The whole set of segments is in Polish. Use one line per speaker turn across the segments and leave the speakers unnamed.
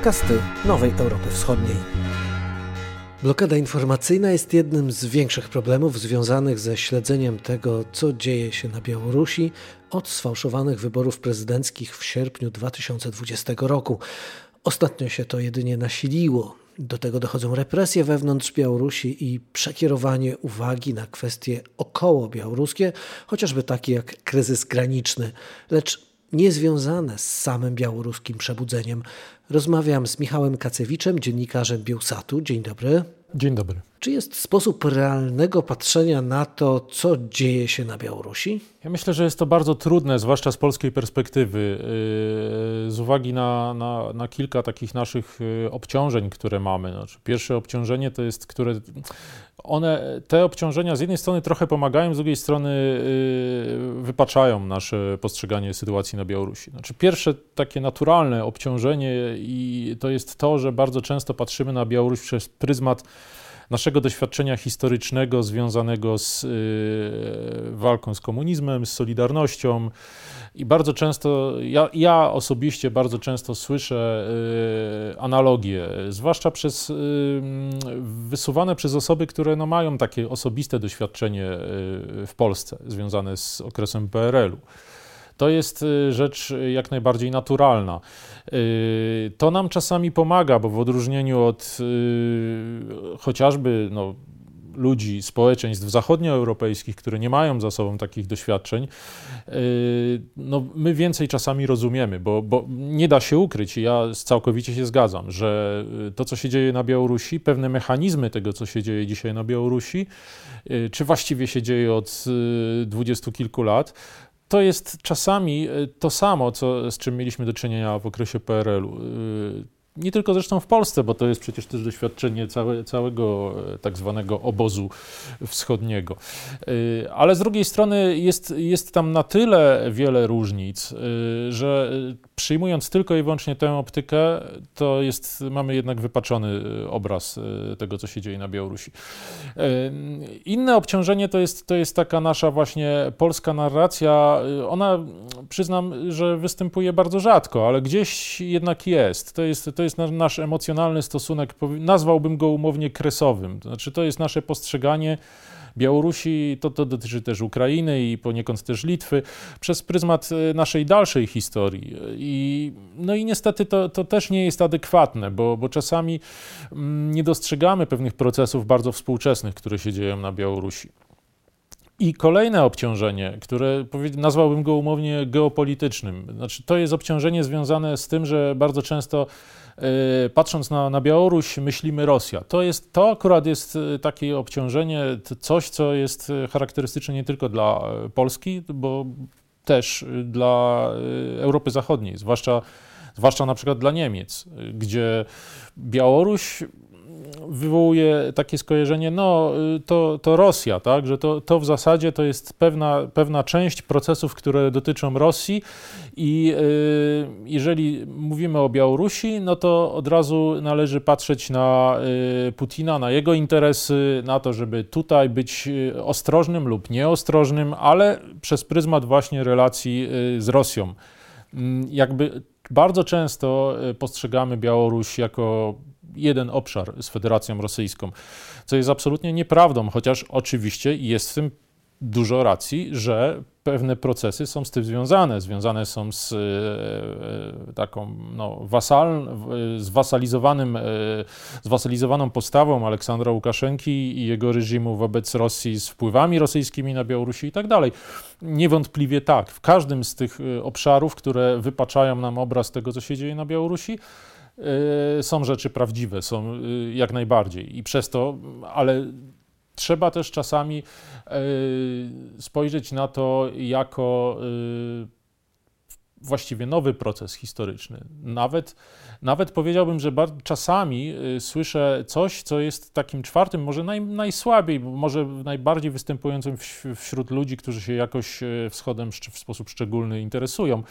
podcasty Nowej Europy Wschodniej. Blokada informacyjna jest jednym z większych problemów związanych ze śledzeniem tego, co dzieje się na Białorusi od sfałszowanych wyborów prezydenckich w sierpniu 2020 roku. Ostatnio się to jedynie nasiliło. Do tego dochodzą represje wewnątrz Białorusi i przekierowanie uwagi na kwestie około białoruskie, chociażby takie jak kryzys graniczny. Lecz niezwiązane z samym białoruskim przebudzeniem. Rozmawiam z Michałem Kacewiczem, dziennikarzem Bielsatu. Dzień dobry.
Dzień dobry.
Czy jest sposób realnego patrzenia na to, co dzieje się na Białorusi?
Ja myślę, że jest to bardzo trudne, zwłaszcza z polskiej perspektywy, yy, z uwagi na, na, na kilka takich naszych yy, obciążeń, które mamy. Znaczy, pierwsze obciążenie to jest, które one, te obciążenia z jednej strony trochę pomagają, z drugiej strony yy, wypaczają nasze postrzeganie sytuacji na Białorusi. Znaczy, pierwsze takie naturalne obciążenie i to jest to, że bardzo często patrzymy na Białoruś przez pryzmat naszego doświadczenia historycznego związanego z y, walką z komunizmem, z Solidarnością. I bardzo często, ja, ja osobiście bardzo często słyszę y, analogie, zwłaszcza przez, y, wysuwane przez osoby, które no, mają takie osobiste doświadczenie w Polsce związane z okresem PRL-u. To jest y, rzecz jak najbardziej naturalna. Y, to nam czasami pomaga, bo w odróżnieniu od y, chociażby no, ludzi, społeczeństw zachodnioeuropejskich, które nie mają za sobą takich doświadczeń, no my więcej czasami rozumiemy, bo, bo nie da się ukryć, i ja całkowicie się zgadzam, że to, co się dzieje na Białorusi, pewne mechanizmy tego, co się dzieje dzisiaj na Białorusi, czy właściwie się dzieje od dwudziestu kilku lat, to jest czasami to samo, co, z czym mieliśmy do czynienia w okresie PRL-u. E, nie tylko zresztą w Polsce, bo to jest przecież też doświadczenie całe, całego e, tak zwanego obozu wschodniego. Ale z drugiej strony jest, jest tam na tyle wiele różnic, że przyjmując tylko i wyłącznie tę optykę, to jest, mamy jednak wypaczony obraz tego, co się dzieje na Białorusi. Inne obciążenie to jest, to jest taka nasza właśnie polska narracja. Ona, przyznam, że występuje bardzo rzadko, ale gdzieś jednak jest. To jest, to jest nasz emocjonalny stosunek, nazwałbym go umownie kresowym. Znaczy, to jest nasze postrzeganie Białorusi, to, to dotyczy też Ukrainy i poniekąd też Litwy, przez pryzmat e, naszej dalszej historii. I, no i niestety to, to też nie jest adekwatne, bo, bo czasami mm, nie dostrzegamy pewnych procesów bardzo współczesnych, które się dzieją na Białorusi. I kolejne obciążenie, które nazwałbym go umownie geopolitycznym, znaczy to jest obciążenie związane z tym, że bardzo często patrząc na, na Białoruś, myślimy Rosja. To, jest, to akurat jest y, takie obciążenie, coś, co jest y, charakterystyczne nie tylko dla Polski, bo też dla Europy Zachodniej, zwłaszcza, zwłaszcza na przykład dla Niemiec, gdzie Białoruś wywołuje takie skojarzenie, no to, to Rosja, tak, że to, to w zasadzie to jest pewna, pewna część procesów, które dotyczą Rosji i y, jeżeli mówimy o Białorusi, no to od razu należy patrzeć na y, Putina, na jego interesy, na to, żeby tutaj być y, ostrożnym lub nieostrożnym, ale przez pryzmat właśnie relacji z Rosją. Mm, jakby bardzo często postrzegamy Białoruś jako jeden obszar z Federacją Rosyjską, co jest absolutnie nieprawdą, chociaż oczywiście jest w tym dużo racji, że pewne procesy są z tym związane. Związane są z e, taką no, wasal, zwasalizowanym, e, zwasalizowaną postawą Aleksandra Łukaszenki i jego reżimu wobec Rosji, z wpływami rosyjskimi na Białorusi i tak dalej. Niewątpliwie tak. W każdym z tych e, obszarów, które wypaczają nam obraz tego, co się dzieje na Białorusi, są rzeczy prawdziwe, są jak najbardziej. I przez to, ale trzeba też czasami e, spojrzeć na to jako właściwie nowy proces historyczny. Nawet, nawet powiedziałbym, że czasami e, słyszę coś, co jest takim czwartym, może naj, najsłabiej, może najbardziej występującym wśród ludzi, którzy się jakoś wschodem w sposób szczególny interesują,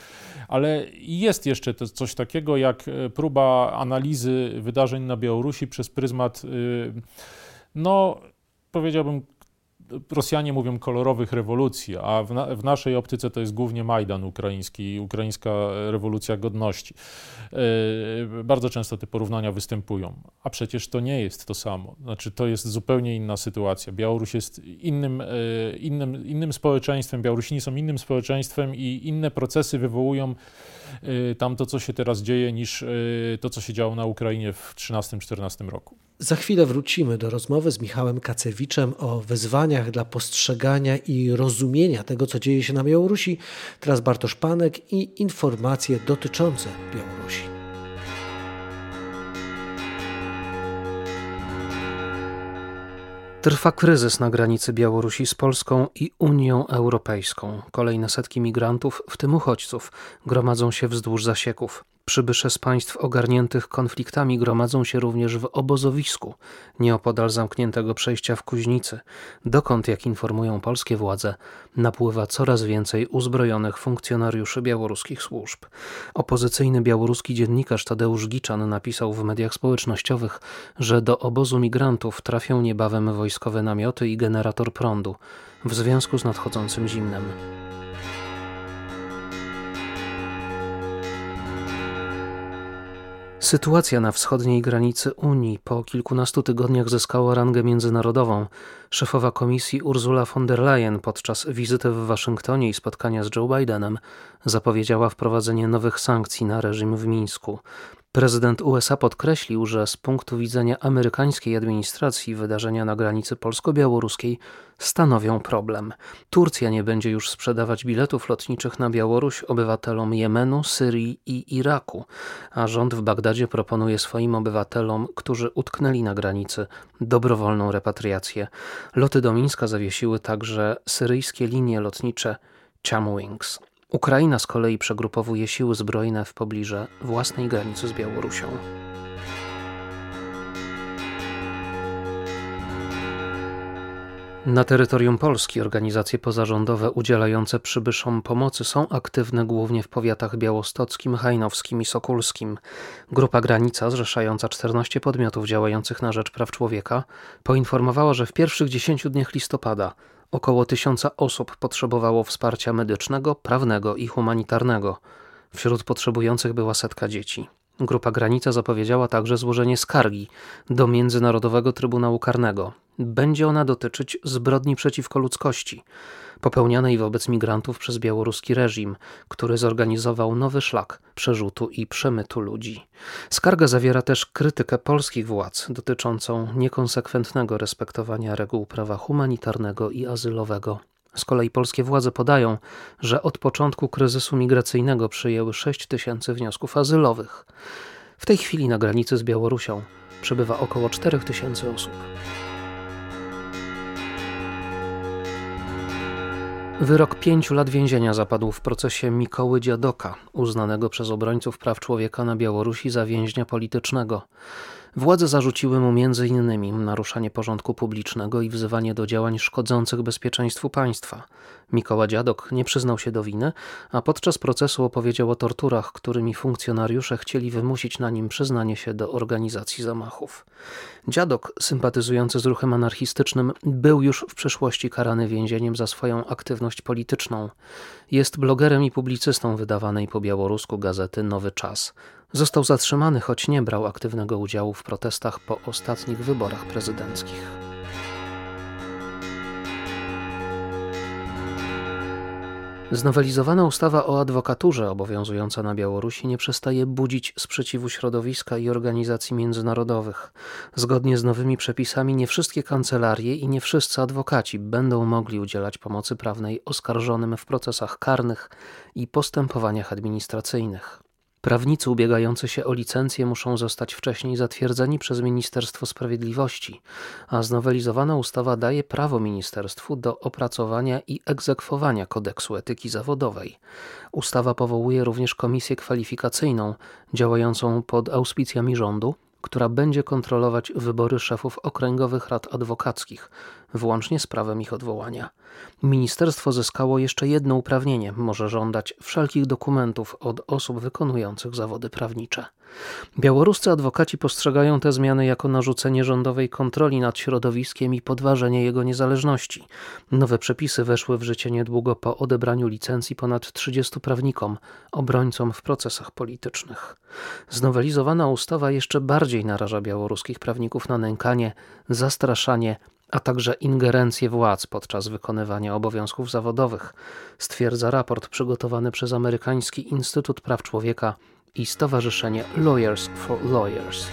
ale jest jeszcze coś takiego jak próba analizy wydarzeń na Białorusi przez pryzmat no powiedziałbym, Rosjanie mówią kolorowych rewolucji, a w, na, w, naszej optyce to jest głównie Majdan ukraiński, ukraińska rewolucja godności. Yy, bardzo często te porównania występują, a przecież to nie jest to samo. Znaczy, to jest zupełnie inna sytuacja. Białoruś jest innym, yy, innym, innym społeczeństwem, Białorusini są innym społeczeństwem i inne procesy wywołują yy, tam to, co się teraz dzieje, niż to, co się działo na Ukrainie w 2013-2014 roku.
Za chwilę wrócimy do rozmowy z Michałem Kacewiczem o wyzwaniach dla postrzegania i rozumienia tego, co dzieje się na Białorusi. Teraz Bartosz Panek i informacje dotyczące Białorusi. Trwa kryzys na granicy Białorusi z Polską i Unią Europejską. Kolejne setki migrantów, w tym uchodźców, gromadzą się wzdłuż zasieków. Przybysze z państw ogarniętych konfliktami gromadzą się również w obozowisku, nieopodal zamkniętego przejścia w Kuźnicy, dokąd, jak informują polskie władze, napływa coraz więcej uzbrojonych funkcjonariuszy białoruskich służb. Opozycyjny białoruski dziennikarz Tadeusz Giczan napisał w mediach społecznościowych, że do obozu migrantów trafią niebawem wojskowe namioty i generator prądu w związku z nadchodzącym zimnem. Sytuacja na wschodniej granicy Unii po kilkunastu tygodniach zyskała rangę międzynarodową. Szefowa komisji Ursula von der Leyen podczas wizyty w Waszyngtonie i spotkania z Joe Bidenem zapowiedziała wprowadzenie nowych sankcji na reżim w Mińsku. Prezydent USA podkreślił, że z punktu widzenia amerykańskiej administracji wydarzenia na granicy polsko-białoruskiej stanowią problem. Turcja nie będzie już sprzedawać biletów lotniczych na Białoruś obywatelom Jemenu, Syrii i Iraku, a rząd w Bagdadzie proponuje swoim obywatelom, którzy utknęli na granicy, dobrowolną repatriację. Loty do Mińska zawiesiły także syryjskie linie lotnicze Chamwings. Ukraina z kolei przegrupowuje siły zbrojne w pobliżu własnej granicy z Białorusią. Na terytorium Polski organizacje pozarządowe udzielające przybyszom pomocy są aktywne głównie w powiatach białostockim, hajnowskim i sokulskim. Grupa Granica, zrzeszająca 14 podmiotów działających na rzecz praw człowieka, poinformowała, że w pierwszych 10 dniach listopada Około tysiąca osób potrzebowało wsparcia medycznego, prawnego i humanitarnego. Wśród potrzebujących była setka dzieci. Grupa Granica zapowiedziała także złożenie skargi do Międzynarodowego Trybunału Karnego. Będzie ona dotyczyć zbrodni przeciwko ludzkości, popełnianej wobec migrantów przez białoruski reżim, który zorganizował nowy szlak przerzutu i przemytu ludzi. Skarga zawiera też krytykę polskich władz dotyczącą niekonsekwentnego respektowania reguł prawa humanitarnego i azylowego. Z kolei polskie władze podają, że od początku kryzysu migracyjnego przyjęły 6 tysięcy wniosków azylowych. W tej chwili na granicy z Białorusią przebywa około 4 tysięcy osób. Wyrok pięciu lat więzienia zapadł w procesie Mikoły Dziadoka, uznanego przez obrońców praw człowieka na Białorusi za więźnia politycznego. Władze zarzuciły mu m.in. naruszanie porządku publicznego i wzywanie do działań szkodzących bezpieczeństwu państwa. Mikoła Dziadok nie przyznał się do winy, a podczas procesu opowiedział o torturach, którymi funkcjonariusze chcieli wymusić na nim przyznanie się do organizacji zamachów. Dziadok, sympatyzujący z ruchem anarchistycznym, był już w przeszłości karany więzieniem za swoją aktywność polityczną. Jest blogerem i publicystą wydawanej po białorusku gazety Nowy Czas. Został zatrzymany, choć nie brał aktywnego udziału w protestach po ostatnich wyborach prezydenckich. Znowelizowana ustawa o adwokaturze obowiązująca na Białorusi nie przestaje budzić sprzeciwu środowiska i organizacji międzynarodowych. Zgodnie z nowymi przepisami nie wszystkie kancelarie i nie wszyscy adwokaci będą mogli udzielać pomocy prawnej oskarżonym w procesach karnych i postępowaniach administracyjnych. Prawnicy ubiegający się o licencję muszą zostać wcześniej zatwierdzeni przez Ministerstwo Sprawiedliwości, a znowelizowana ustawa daje prawo ministerstwu do opracowania i egzekwowania kodeksu etyki zawodowej. Ustawa powołuje również komisję kwalifikacyjną działającą pod auspicjami rządu, która będzie kontrolować wybory szefów okręgowych rad adwokackich, włącznie z prawem ich odwołania. Ministerstwo zyskało jeszcze jedno uprawnienie może żądać wszelkich dokumentów od osób wykonujących zawody prawnicze. Białoruscy adwokaci postrzegają te zmiany jako narzucenie rządowej kontroli nad środowiskiem i podważenie jego niezależności. Nowe przepisy weszły w życie niedługo po odebraniu licencji ponad 30 prawnikom, obrońcom w procesach politycznych. Znowelizowana ustawa jeszcze bardziej naraża białoruskich prawników na nękanie, zastraszanie, a także ingerencję władz podczas wykonywania obowiązków zawodowych, stwierdza raport przygotowany przez amerykański Instytut Praw Człowieka i Stowarzyszenie Lawyers for Lawyers.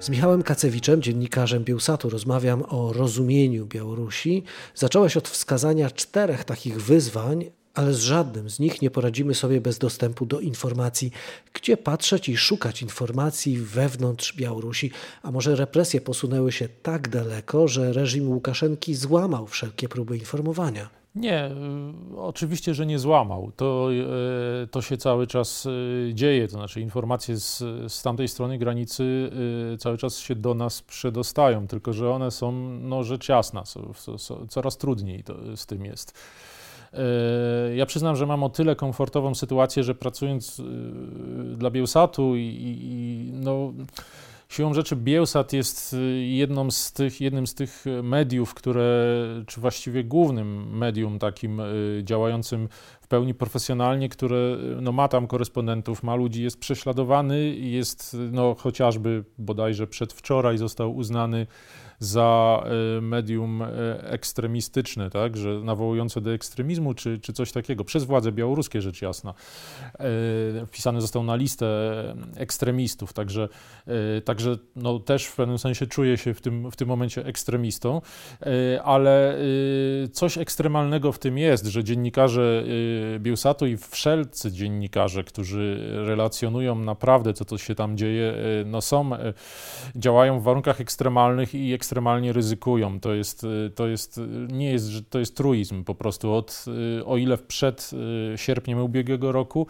Z Michałem Kacewiczem, dziennikarzem Bielsatu, rozmawiam o rozumieniu Białorusi. Zacząłeś od wskazania czterech takich wyzwań, ale z żadnym z nich nie poradzimy sobie bez dostępu do informacji, gdzie patrzeć i szukać informacji wewnątrz Białorusi, a może represje posunęły się tak daleko, że reżim Łukaszenki złamał wszelkie próby informowania.
Nie, y, oczywiście, że nie złamał. To, y, to się cały czas y, dzieje, to znaczy informacje z, z tamtej strony granicy cały czas się do nas przedostają, tylko że one są no, rzecz jasna, coraz trudniej to, z tym jest. Ja przyznam, że mam o tyle komfortową sytuację, że pracując dla Bielsatu i, i no, Siłą rzeczy Bielsat jest y, jedną z tych, jednym z tych mediów, które, czy właściwie głównym medium takim y, działającym w pełni profesjonalnie, które y, no, ma tam korespondentów, ma ludzi, jest prześladowany, jest no, chociażby bodajże przedwczoraj został uznany za y, medium y, ekstremistyczne, tak, że nawołujące do ekstremizmu, czy, czy coś takiego, przez władze białoruskie, rzecz jasna. Y, wpisany został na listę ekstremistów, także, także no, też w pewnym sensie czuję się w tym, w tym momencie ekstremistą, ale coś ekstremalnego w tym jest, że dziennikarze Bielsatu i wszelcy dziennikarze, którzy relacjonują naprawdę, co to się tam dzieje, no są, działają w warunkach ekstremalnych i ekstremalnych ekstremalnie ryzykują. To jest, y, to jest, y, nie jest, to jest truizm po prostu. Od, y, o ile przed sierpniem ubiegłego roku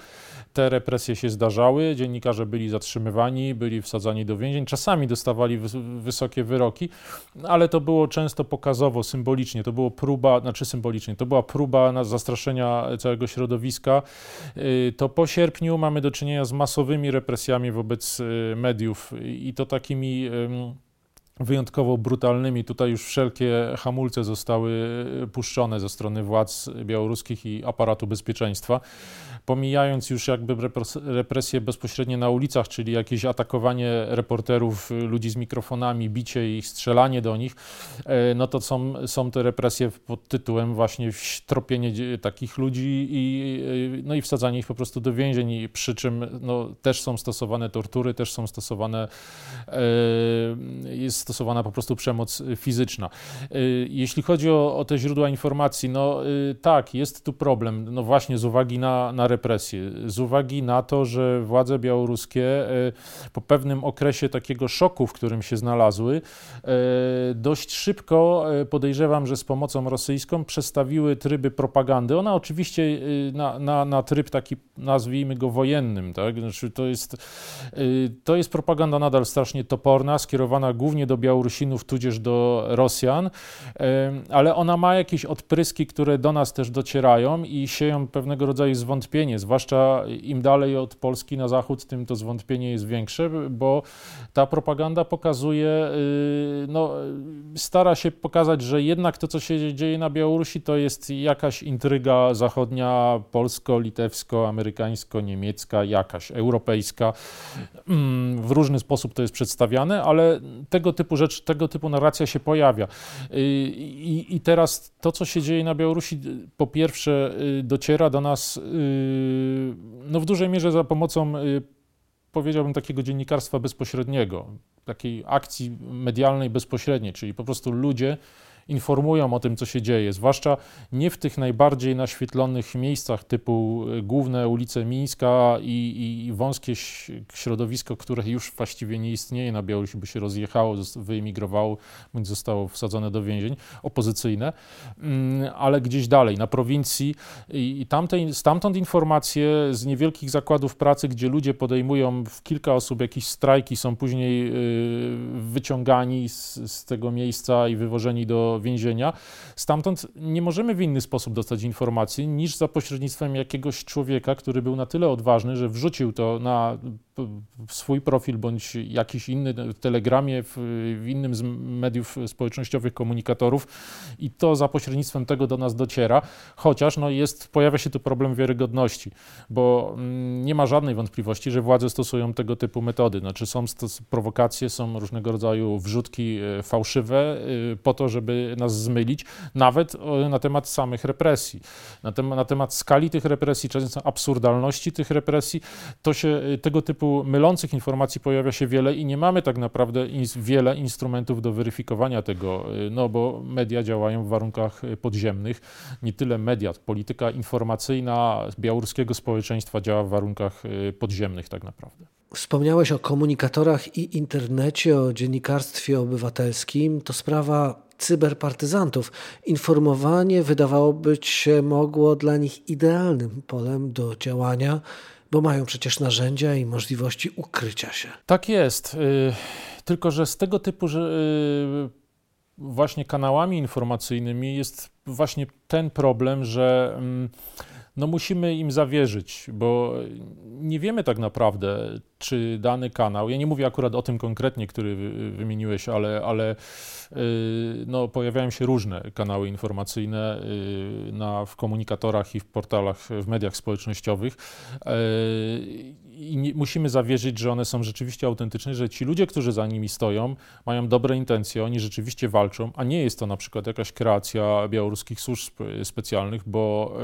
te represje się zdarzały, dziennikarze byli zatrzymywani, byli wsadzani do więzień, czasami dostawali wysokie wyroki, ale to było często pokazowo, symbolicznie. To było próba, znaczy symbolicznie, to była próba na zastraszenia całego środowiska. To po sierpniu mamy do czynienia z masowymi represjami wobec mediów i to takimi wyjątkowo brutalnymi. Tutaj już wszelkie hamulce zostały puszczone ze strony władz białoruskich i aparatu bezpieczeństwa pomijając już jakby represje bezpośrednie na ulicach, czyli jakieś atakowanie reporterów, ludzi z mikrofonami, bicie ich, strzelanie do nich, e, no to są, są te represje pod tytułem właśnie tropienie takich ludzi i, e, no i wsadzanie ich po prostu do więzień, przy czym no, też są stosowane tortury, też są stosowane, e, jest stosowana po prostu przemoc fizyczna. Jeśli chodzi o, o te źródła informacji, no tak, jest tu problem, no właśnie z uwagi na, na represje. Z uwagi na to, że władze białoruskie po pewnym okresie takiego szoku, w którym się znalazły, dość szybko podejrzewam, że z pomocą rosyjską przestawiły tryby propagandy. Ona oczywiście na, na, na tryb taki, nazwijmy go wojennym, tak? Znaczy to, jest, to jest propaganda nadal strasznie toporna, skierowana głównie do Białorusinów, tudzież do Rosjan, ale ona ma jakieś odpryski, które do nas też docierają i sieją pewnego rodzaju zwątpienie zwłaszcza im dalej od Polski na zachód, tym to zwątpienie jest większe, bo ta propaganda pokazuje, y, no, stara się pokazać, że jednak to, co się dzieje na Białorusi, to jest jakaś intryga zachodnia, polsko-litewsko-amerykańsko-niemiecka, jakaś europejska. Mm, w różny sposób to jest przedstawiane, ale tego typu rzecz, tego typu narracja się pojawia. Y, I, i teraz to, co się dzieje na Białorusi, po pierwsze y, dociera do nas no w dużej mierze za pomocą, y, powiedziałbym, takiego dziennikarstwa bezpośredniego, takiej akcji medialnej bezpośredniej, czyli po prostu ludzie informują o tym, co się dzieje, zwłaszcza nie w tych najbardziej naświetlonych miejscach typu e, główne ulice Mińska i, i wąskie środowisko, które już właściwie nie istnieje. Na Białorusi, by się rozjechało, wyemigrowało, bądź zostało wsadzone do więzień, opozycyjne, mm, ale gdzieś dalej, na prowincji. I, tamtej, stamtąd informacje z niewielkich zakładów pracy, gdzie ludzie podejmują w kilka osób jakieś strajki, są później y, wyciągani z, z tego miejsca i wywożeni do więzienia. Stamtąd nie możemy w inny sposób dostać informacji niż za pośrednictwem jakiegoś człowieka, który był na tyle odważny, że wrzucił to na swój profil bądź jakiś inny w Telegramie, w, w innym z mediów społecznościowych, komunikatorów i to za pośrednictwem tego do nas dociera, chociaż no jest, pojawia się tu problem wiarygodności, bo mm, nie ma żadnej wątpliwości, że władze stosują tego typu metody, znaczy są prowokacje, są różnego rodzaju wrzutki e, fałszywe e, po to, żeby nas zmylić, nawet na temat samych represji, na, tem na temat skali tych represji, często absurdalności tych represji, to się e, tego typu mylących informacji pojawia się wiele i nie mamy tak naprawdę wiele instrumentów do weryfikowania tego, y, no bo media działają w warunkach y, podziemnych. Nie tyle media, polityka informacyjna białoruskiego społeczeństwa działa w warunkach y, podziemnych tak naprawdę.
Wspomniałeś o komunikatorach i internecie, o dziennikarstwie obywatelskim. To sprawa cyberpartyzantów. Informowanie wydawałoby się mogło dla nich idealnym polem do działania bo mają przecież narzędzia i możliwości ukrycia się.
Tak jest. Y, tylko, że z tego typu że y, właśnie kanałami informacyjnymi jest właśnie ten problem, że mm, no musimy im zawierzyć, bo nie wiemy tak naprawdę, czy dany kanał, ja nie mówię akurat o tym konkretnie, który wymieniłeś, ale, ale y, no, pojawiają się różne kanały informacyjne y, na, w komunikatorach i w portalach, w mediach społecznościowych y, i nie, musimy zawierzyć, że one są rzeczywiście autentyczne, że ci ludzie, którzy za nimi stoją, mają dobre intencje, oni rzeczywiście walczą, a nie jest to na przykład jakaś kreacja białoruskich służb specjalnych, bo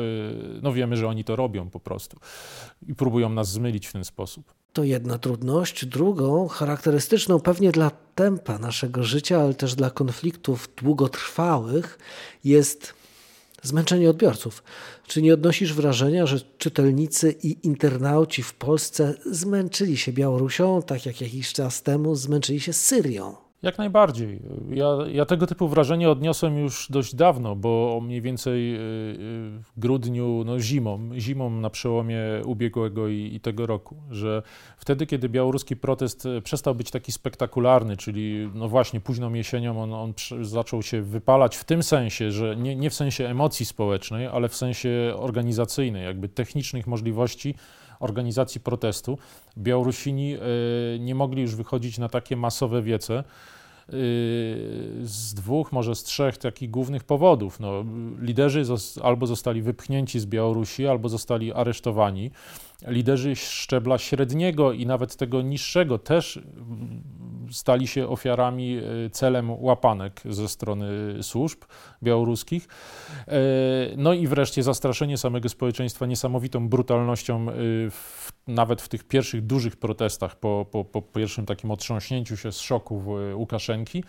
no, wiemy, że oni to robią po prostu i próbują nas zmylić w ten sposób.
To jedna trudność. Drugą, charakterystyczną pewnie dla tempa naszego życia, ale też dla konfliktów długotrwałych, jest zmęczenie odbiorców. Czy nie odnosisz wrażenia, że czytelnicy i internauci w Polsce zmęczyli się Białorusią, tak jak jakiś czas temu zmęczyli się Syrią?
Jak najbardziej. Ja, ja, tego typu wrażenie odniosłem już dość dawno, bo mniej więcej y, y, w grudniu, no zimą, zimą na przełomie ubiegłego i, i, tego roku, że wtedy, kiedy białoruski protest y, przestał być taki spektakularny, czyli no właśnie późną jesienią on, on zaczął się wypalać w tym sensie, że nie, nie w sensie emocji społecznej, ale w sensie organizacyjnej, jakby technicznych możliwości organizacji protestu. Białorusini nie mogli już wychodzić na takie masowe wiece, z dwóch, może z trzech takich głównych powodów. No, liderzy albo zostali wypchnięci z Białorusi, albo zostali aresztowani. Liderzy szczebla średniego i nawet tego niższego też stali się ofiarami, e, celem łapanek ze strony służb białoruskich. E, no i wreszcie zastraszenie samego społeczeństwa niesamowitą brutalnością, e, w, nawet w tych pierwszych dużych protestach po, po, po pierwszym takim otrząśnięciu się z szoku Łukaszenki.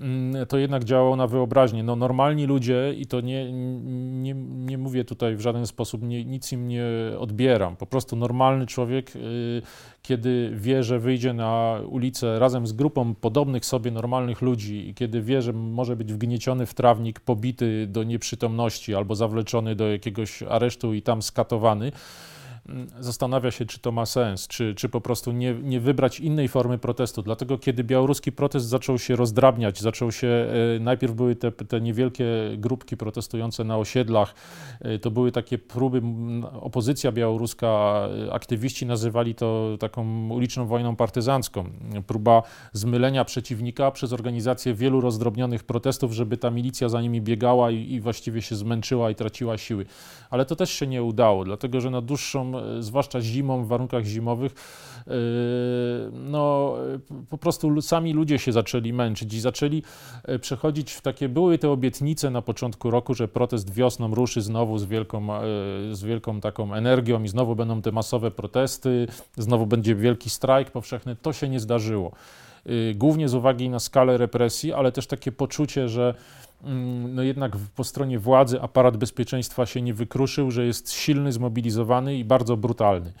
Mm, to jednak działało na wyobraźnię. No, normalni ludzie, i to nie, nie, nie mówię tutaj w żaden sposób, nie, nic im nie odbieram. Po prostu normalny człowiek, y, kiedy wie, że wyjdzie na ulicę razem z grupą podobnych sobie normalnych ludzi, kiedy wie, że może być wgnieciony w trawnik, pobity do nieprzytomności albo zawleczony do jakiegoś aresztu i tam skatowany, zastanawia się, czy to ma sens, czy, czy po prostu nie, nie wybrać innej formy protestu. Dlatego, kiedy białoruski protest zaczął się rozdrabniać, zaczął się, e, najpierw były te, te niewielkie grupki protestujące na osiedlach, e, to były takie próby, opozycja białoruska, e, aktywiści nazywali to taką uliczną wojną partyzancką. Próba zmylenia przeciwnika przez organizację wielu rozdrobnionych protestów, żeby ta milicja za nimi biegała i, i właściwie się zmęczyła i traciła siły. Ale to też się nie udało, dlatego że na dłuższą zwłaszcza zimą, w warunkach zimowych, e, no po prostu sami ludzie się zaczęli męczyć i zaczęli e, przechodzić w takie, były te obietnice na początku roku, że protest wiosną ruszy znowu z wielką, z wielką taką energią i znowu będą te masowe protesty, znowu będzie wielki strajk powszechny. To się nie zdarzyło. Głównie z uwagi na skalę represji, ale też takie poczucie, że Mm, no jednak po stronie władzy aparat bezpieczeństwa się nie wykruszył, że jest silny, zmobilizowany i bardzo brutalny.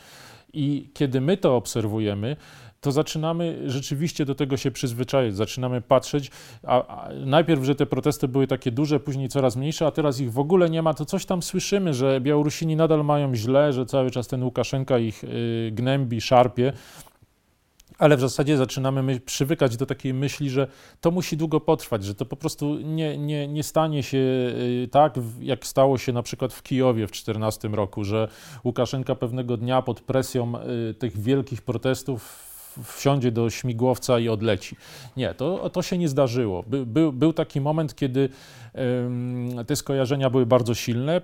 I kiedy my to obserwujemy, to zaczynamy rzeczywiście do tego się przyzwyczaić, zaczynamy patrzeć, a, a, najpierw, że te protesty były takie duże, później coraz mniejsze, a teraz ich w ogóle nie ma, to coś tam słyszymy, że Białorusini nadal mają źle, że cały czas ten Łukaszenka ich y, gnębi, szarpie, ale w zasadzie zaczynamy my, przywykać do takiej myśli, że to musi długo potrwać, że to po prostu nie, nie, nie stanie się y, tak, jak stało się na przykład w Kijowie w 2014 roku, że Łukaszenka pewnego dnia pod presją y, tych wielkich protestów wsiądzie do śmigłowca i odleci. Nie, to, to się nie zdarzyło. By, był, był taki moment, kiedy te skojarzenia były bardzo silne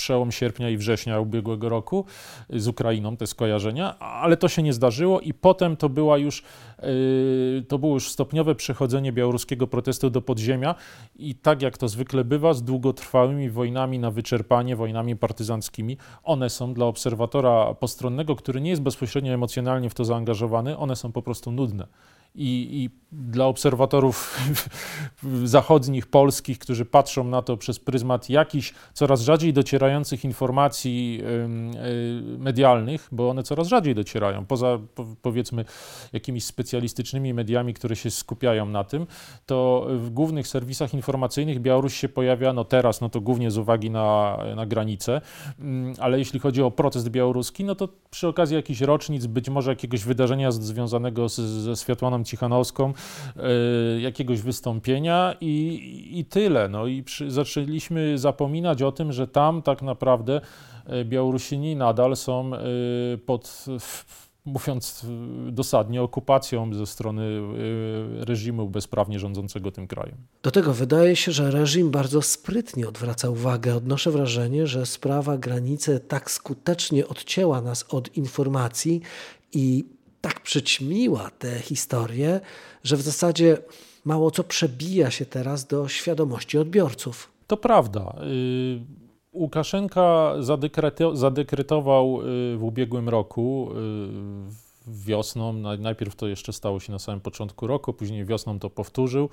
przełom sierpnia i września ubiegłego roku z Ukrainą, te skojarzenia, ale to się nie zdarzyło i potem to była już, yy, to było już stopniowe przechodzenie białoruskiego protestu do podziemia i tak jak to zwykle bywa z długotrwałymi wojnami na wyczerpanie, wojnami partyzanckimi, one są dla obserwatora postronnego, który nie jest bezpośrednio emocjonalnie w to zaangażowany, one są po prostu nudne i, i dla obserwatorów zachodnich, polskich, którzy patrzą na to przez pryzmat jakichś coraz rzadziej docierających informacji y, medialnych, bo one coraz rzadziej docierają, poza powiedzmy jakimiś specjalistycznymi mediami, które się skupiają na tym, to w głównych serwisach informacyjnych Białoruś się pojawia, no teraz, no to głównie z uwagi na, na granicę, ale jeśli chodzi o protest białoruski, no to przy okazji jakichś rocznic, być może jakiegoś wydarzenia związanego z, ze Światłaną Cichanowską, y, jakiegoś wystąpienia i, i tyle. No i przy, zaczęliśmy zapominać o tym, że tam tak naprawdę e, Białorusini nadal są y, pod mówiąc dosadnie, okupacją ze strony reżimu bezprawnie rządzącego tym krajem.
Do tego wydaje się, że reżim bardzo sprytnie odwraca uwagę. Odnoszę wrażenie, że sprawa granicy tak skutecznie odcięła nas od informacji i tak przyćmiła tę historię, że w zasadzie mało co przebija się teraz do świadomości odbiorców.
To prawda. Y, Łukaszenka zadekretował y, w ubiegłym roku y, wiosną, najpierw to jeszcze stało się na samym początku roku, później wiosną to powtórzył,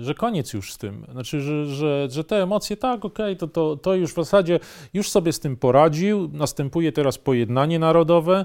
że koniec już z tym. Znaczy, że, że, że te emocje, tak, okej, okay, to, to, to już w zasadzie już sobie z tym poradził, następuje teraz pojednanie narodowe,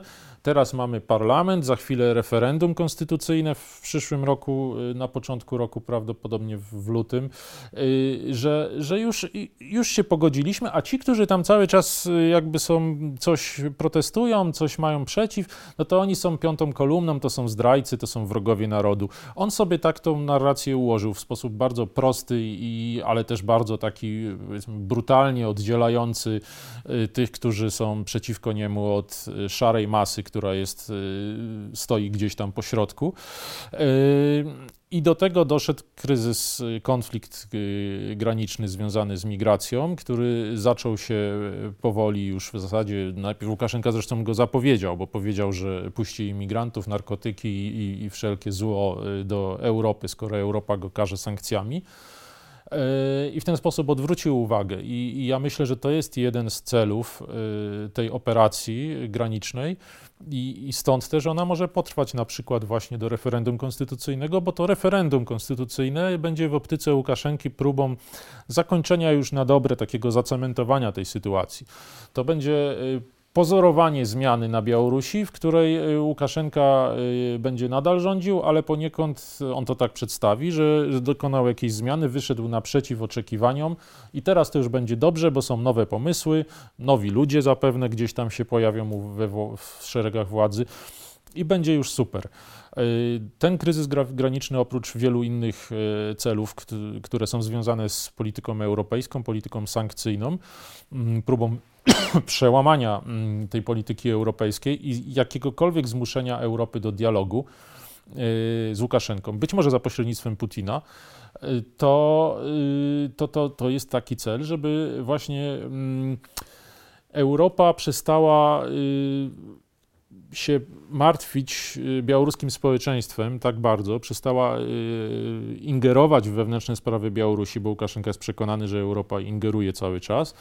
Teraz mamy parlament, za chwilę referendum konstytucyjne w przyszłym roku, y, na początku roku, prawdopodobnie w lutym, y, że, że już, już się pogodziliśmy, a ci, którzy tam cały czas y, jakby są, coś protestują, coś mają przeciw, no to oni są piątą kolumną, to są zdrajcy, to są wrogowie narodu. On sobie tak tą narrację ułożył w sposób bardzo prosty, i, ale też bardzo taki brutalnie oddzielający tych, którzy są przeciwko niemu od szarej masy, która jest, y, stoi gdzieś tam po środku. Y, I do tego doszedł kryzys, y, konflikt graniczny związany z migracją, który zaczął się powoli już w zasadzie. Najpierw Łukaszenka zresztą go zapowiedział, bo powiedział, że puści imigrantów, narkotyki i, i wszelkie zło do Europy, skoro Europa go karze sankcjami. I w ten sposób odwrócił uwagę. I, I, ja myślę, że to jest jeden z celów tej operacji granicznej, i, I, stąd też ona może potrwać na przykład właśnie do referendum konstytucyjnego, bo to referendum konstytucyjne będzie w optyce Łukaszenki próbą zakończenia już na dobre takiego zacementowania tej sytuacji. To będzie y, pozorowanie zmiany na Białorusi, w której y, Łukaszenka y, będzie nadal rządził, ale poniekąd on to tak przedstawi, że dokonał jakiejś zmiany, wyszedł naprzeciw oczekiwaniom i teraz to już będzie dobrze, bo są nowe pomysły, nowi ludzie zapewne gdzieś tam się pojawią w szeregach władzy i będzie już super. Y, ten kryzys graniczny, oprócz wielu innych celów, które są związane z polityką europejską, polityką sankcyjną, mm, próbą przełamania mm, tej polityki europejskiej i jakiegokolwiek zmuszenia Europy do dialogu y, z Łukaszenką, być może za pośrednictwem Putina, y, to, y, to, to, to jest taki cel, żeby właśnie mm, Europa przestała się martwić białoruskim społeczeństwem tak bardzo, przestała ingerować w wewnętrzne sprawy Białorusi, bo Łukaszenka jest przekonany, że Europa ingeruje cały czas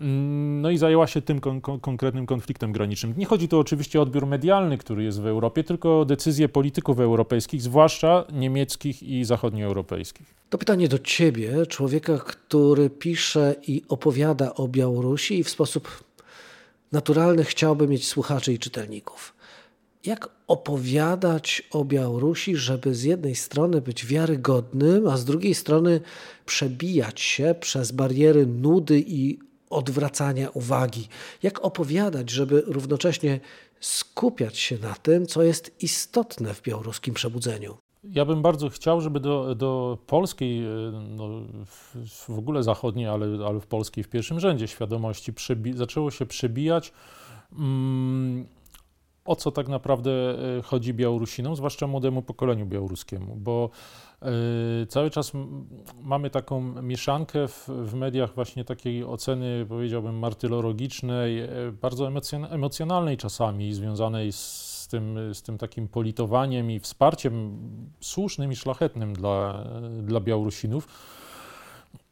no i zajęła się tym kon konkretnym konfliktem granicznym. Nie chodzi tu oczywiście o odbiór medialny, który jest w Europie, tylko o decyzje polityków europejskich, zwłaszcza niemieckich i zachodnioeuropejskich.
To pytanie do ciebie, człowieka, który pisze i opowiada o Białorusi i w sposób naturalny chciałby mieć słuchaczy i czytelników. Jak opowiadać o Białorusi, żeby z jednej strony być wiarygodnym, a z drugiej strony przebijać się przez bariery nudy i odwracania uwagi. Jak opowiadać, żeby równocześnie skupiać się na tym, co jest istotne w białoruskim przebudzeniu.
Ja bym bardzo chciał, żeby do, do polskiej, e, no, w ogóle zachodniej, ale, ale w polskiej w pierwszym rzędzie świadomości zaczęło się przebijać. Mm, o co tak naprawdę e, chodzi Białorusinom, zwłaszcza młodemu pokoleniu białoruskiemu, bo e, cały czas mamy taką mieszankę w, w mediach właśnie takiej oceny, powiedziałbym, martyrologicznej, e, bardzo emocjonalnej czasami, związanej z tym, z tym takim politowaniem i wsparciem słusznym i szlachetnym dla, dla Białorusinów.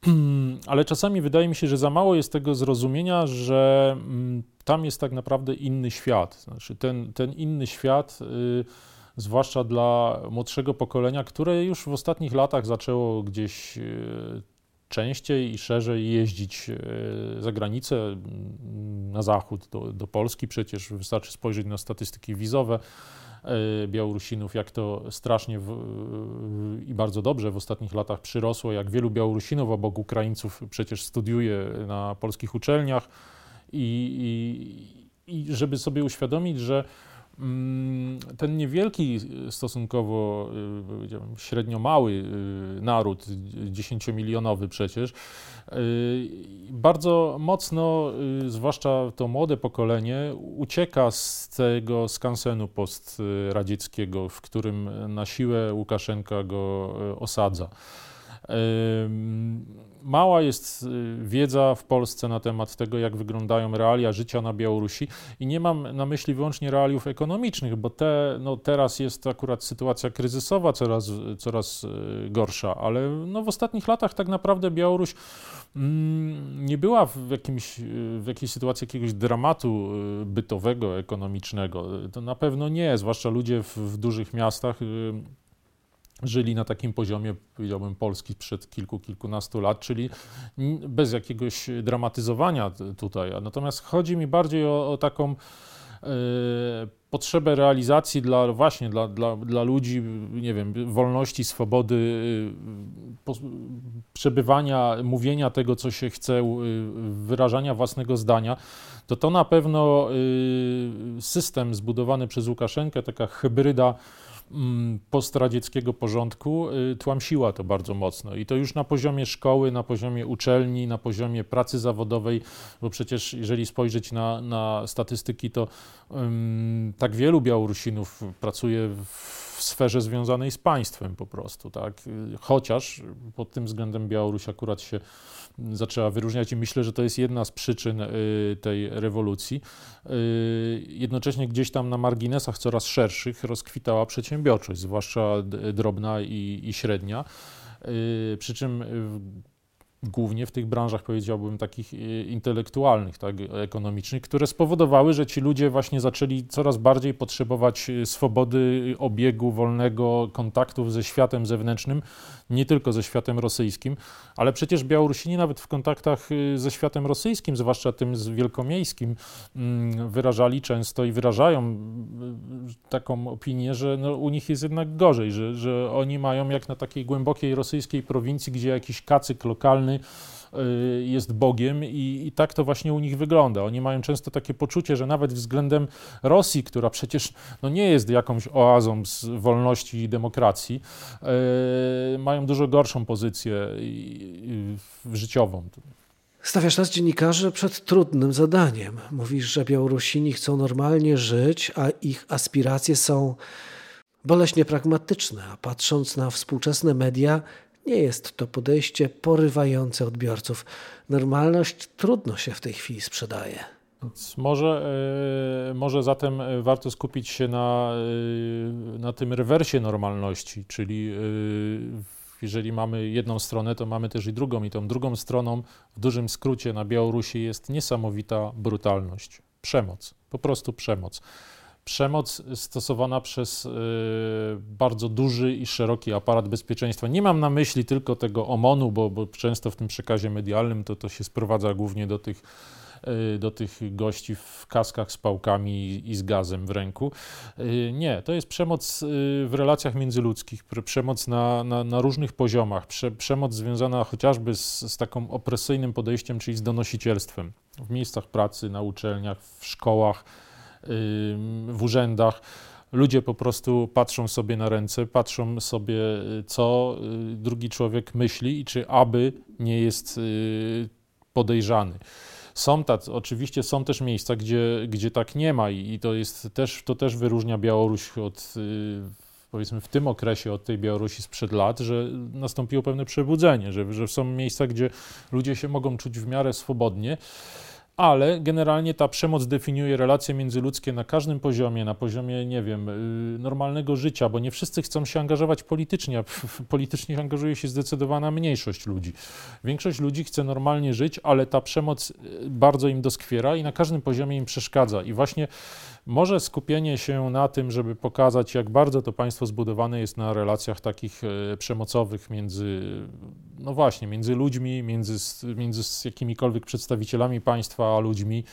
Ale czasami wydaje mi się, że za mało jest tego zrozumienia, że mm, tam jest tak naprawdę inny świat. Znaczy ten, ten inny świat, y, zwłaszcza dla młodszego pokolenia, które już w ostatnich latach zaczęło gdzieś y, częściej i szerzej jeździć y, za granicę, mm, na zachód, do, do Polski. Przecież wystarczy spojrzeć na statystyki wizowe Białorusinów, jak to strasznie w, i bardzo dobrze w ostatnich latach przyrosło, jak wielu Białorusinów obok Ukraińców przecież studiuje na polskich uczelniach i, i, i żeby sobie uświadomić, że ten niewielki stosunkowo y, średnio mały y, naród, dziesięciomilionowy przecież, y, bardzo mocno, zwłaszcza to młode pokolenie, ucieka z tego skansenu postradzieckiego, w którym na siłę Łukaszenka go osadza. Mała jest y, wiedza w Polsce na temat tego, jak wyglądają realia życia na Białorusi i nie mam na myśli wyłącznie realiów ekonomicznych, bo te, no teraz jest akurat sytuacja kryzysowa coraz, coraz y, gorsza, ale no w ostatnich latach tak naprawdę Białoruś mm, nie była w, jakimś, w jakiejś sytuacji jakiegoś dramatu y, bytowego, ekonomicznego. To na pewno nie, zwłaszcza ludzie w, w dużych miastach żyli na takim poziomie, powiedziałbym, Polski sprzed kilku, kilkunastu lat, czyli bez jakiegoś dramatyzowania tutaj. Natomiast chodzi mi bardziej o, o taką e, potrzebę realizacji dla właśnie dla, dla, dla ludzi, nie wiem, wolności, swobody, e, przebywania, mówienia tego, co się chce, e, wyrażania własnego zdania, to to na pewno system zbudowany przez Łukaszenkę, taka hybryda postradzieckiego porządku y, tłamsiła to bardzo mocno. I to już na poziomie szkoły, na poziomie uczelni, na poziomie pracy zawodowej, bo przecież jeżeli spojrzeć na, na statystyki, to um, tak wielu Białorusinów pracuje w sferze związanej z państwem po prostu, tak? Chociaż pod tym względem Białoruś akurat się zaczęła wyróżniać i myślę, że to jest jedna z przyczyn y, tej rewolucji. Y, jednocześnie gdzieś tam na marginesach coraz szerszych rozkwitała przedsiębiorczość, zwłaszcza drobna i, i średnia. Y, przy czym głównie w tych branżach, powiedziałbym, takich e, intelektualnych, tak, ekonomicznych, które spowodowały, że ci ludzie właśnie zaczęli coraz bardziej potrzebować e, swobody obiegu, wolnego kontaktów ze światem zewnętrznym, nie tylko ze światem rosyjskim, ale przecież Białorusini nawet w kontaktach ze światem rosyjskim, zwłaszcza tym z wielkomiejskim, mm, wyrażali często i wyrażają taką opinię, że no, u nich jest jednak gorzej, że, że oni mają jak na takiej głębokiej rosyjskiej prowincji, gdzie jakiś kacyk lokalny Y, jest Bogiem i, i, tak to właśnie u nich wygląda. Oni mają często takie poczucie, że nawet względem Rosji, która przecież no, nie jest jakąś oazą z wolności i demokracji, yy, mają dużo gorszą pozycję życiową.
Stawiasz nas dziennikarzy przed trudnym zadaniem. Mówisz, że Białorusini chcą normalnie żyć, a ich aspiracje są boleśnie pragmatyczne, a patrząc na współczesne media, nie jest to podejście porywające odbiorców. Normalność trudno się w tej chwili sprzedaje.
Może, e, może zatem warto skupić się na, e, na tym rewersie normalności, czyli e, jeżeli mamy jedną stronę, to mamy też i drugą, i tą drugą stroną w dużym skrócie na Białorusi jest niesamowita brutalność, przemoc, po prostu przemoc przemoc stosowana przez y, bardzo duży i szeroki aparat bezpieczeństwa. Nie mam na myśli tylko tego OMON-u, bo, bo często w tym przekazie medialnym to, to się sprowadza głównie do tych, y, do tych gości w kaskach z pałkami i z gazem w ręku. Y, nie, to jest przemoc w relacjach międzyludzkich, przemoc na, na, na różnych poziomach, prze, przemoc związana chociażby z, z opresyjnym podejściem, czyli z donosicielstwem w miejscach pracy, na uczelniach, w szkołach w urzędach. Ludzie po prostu patrzą sobie na ręce, patrzą sobie, co drugi człowiek myśli i czy aby nie jest podejrzany. Są tacy, oczywiście są też miejsca, gdzie, gdzie tak nie ma i, i to jest też, to też wyróżnia Białoruś od powiedzmy w tym okresie od tej Białorusi sprzed lat, że nastąpiło pewne przebudzenie, że, że są miejsca, gdzie ludzie się mogą czuć w miarę swobodnie ale generalnie ta przemoc definiuje relacje międzyludzkie na każdym poziomie, na poziomie, nie wiem, y, normalnego życia, bo nie wszyscy chcą się angażować politycznie, a politycznie angażuje się zdecydowana mniejszość ludzi. Większość ludzi chce normalnie żyć, ale ta przemoc y, bardzo im doskwiera i na każdym poziomie im przeszkadza. I właśnie może skupienie się na tym, żeby pokazać, jak bardzo to państwo zbudowane jest na relacjach takich y, przemocowych między, no właśnie, między ludźmi, między, między jakimikolwiek przedstawicielami państwa, ludźmi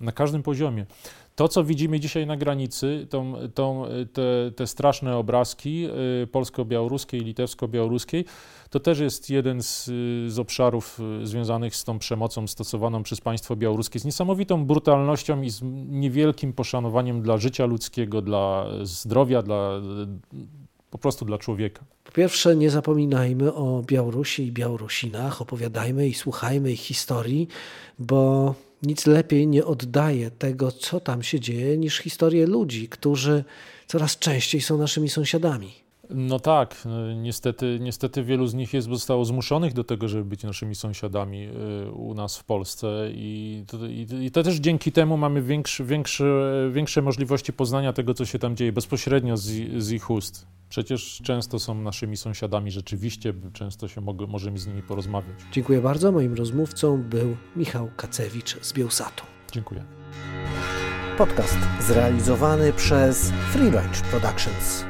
na każdym poziomie. To, co widzimy dzisiaj na granicy, tą, tą, te, te straszne obrazki y, polsko-białoruskiej litewsko-białoruskiej, to też jest jeden z, z, obszarów y, związanych z tą przemocą stosowaną przez państwo białoruskie, z niesamowitą brutalnością i z niewielkim poszanowaniem dla życia ludzkiego, dla zdrowia, dla, po prostu dla człowieka.
Po pierwsze, nie zapominajmy o Białorusi i Białorusinach, opowiadajmy i słuchajmy ich historii, bo nic lepiej nie oddaje tego, co tam się dzieje, niż historie ludzi, którzy coraz częściej są naszymi sąsiadami.
No tak, no, niestety, niestety wielu z nich jest, zostało zmuszonych do tego, żeby być naszymi sąsiadami y, u nas w Polsce i to, i, i to też dzięki temu mamy większe, większe, większe możliwości poznania tego, co się tam dzieje bezpośrednio z, z ich ust. Przecież często są naszymi sąsiadami rzeczywiście, często się mogę, możemy z nimi porozmawiać.
Dziękuję bardzo. Moim rozmówcą był Michał Kacewicz z Bielsatu.
Dziękuję.
Podcast zrealizowany przez Free Range Productions.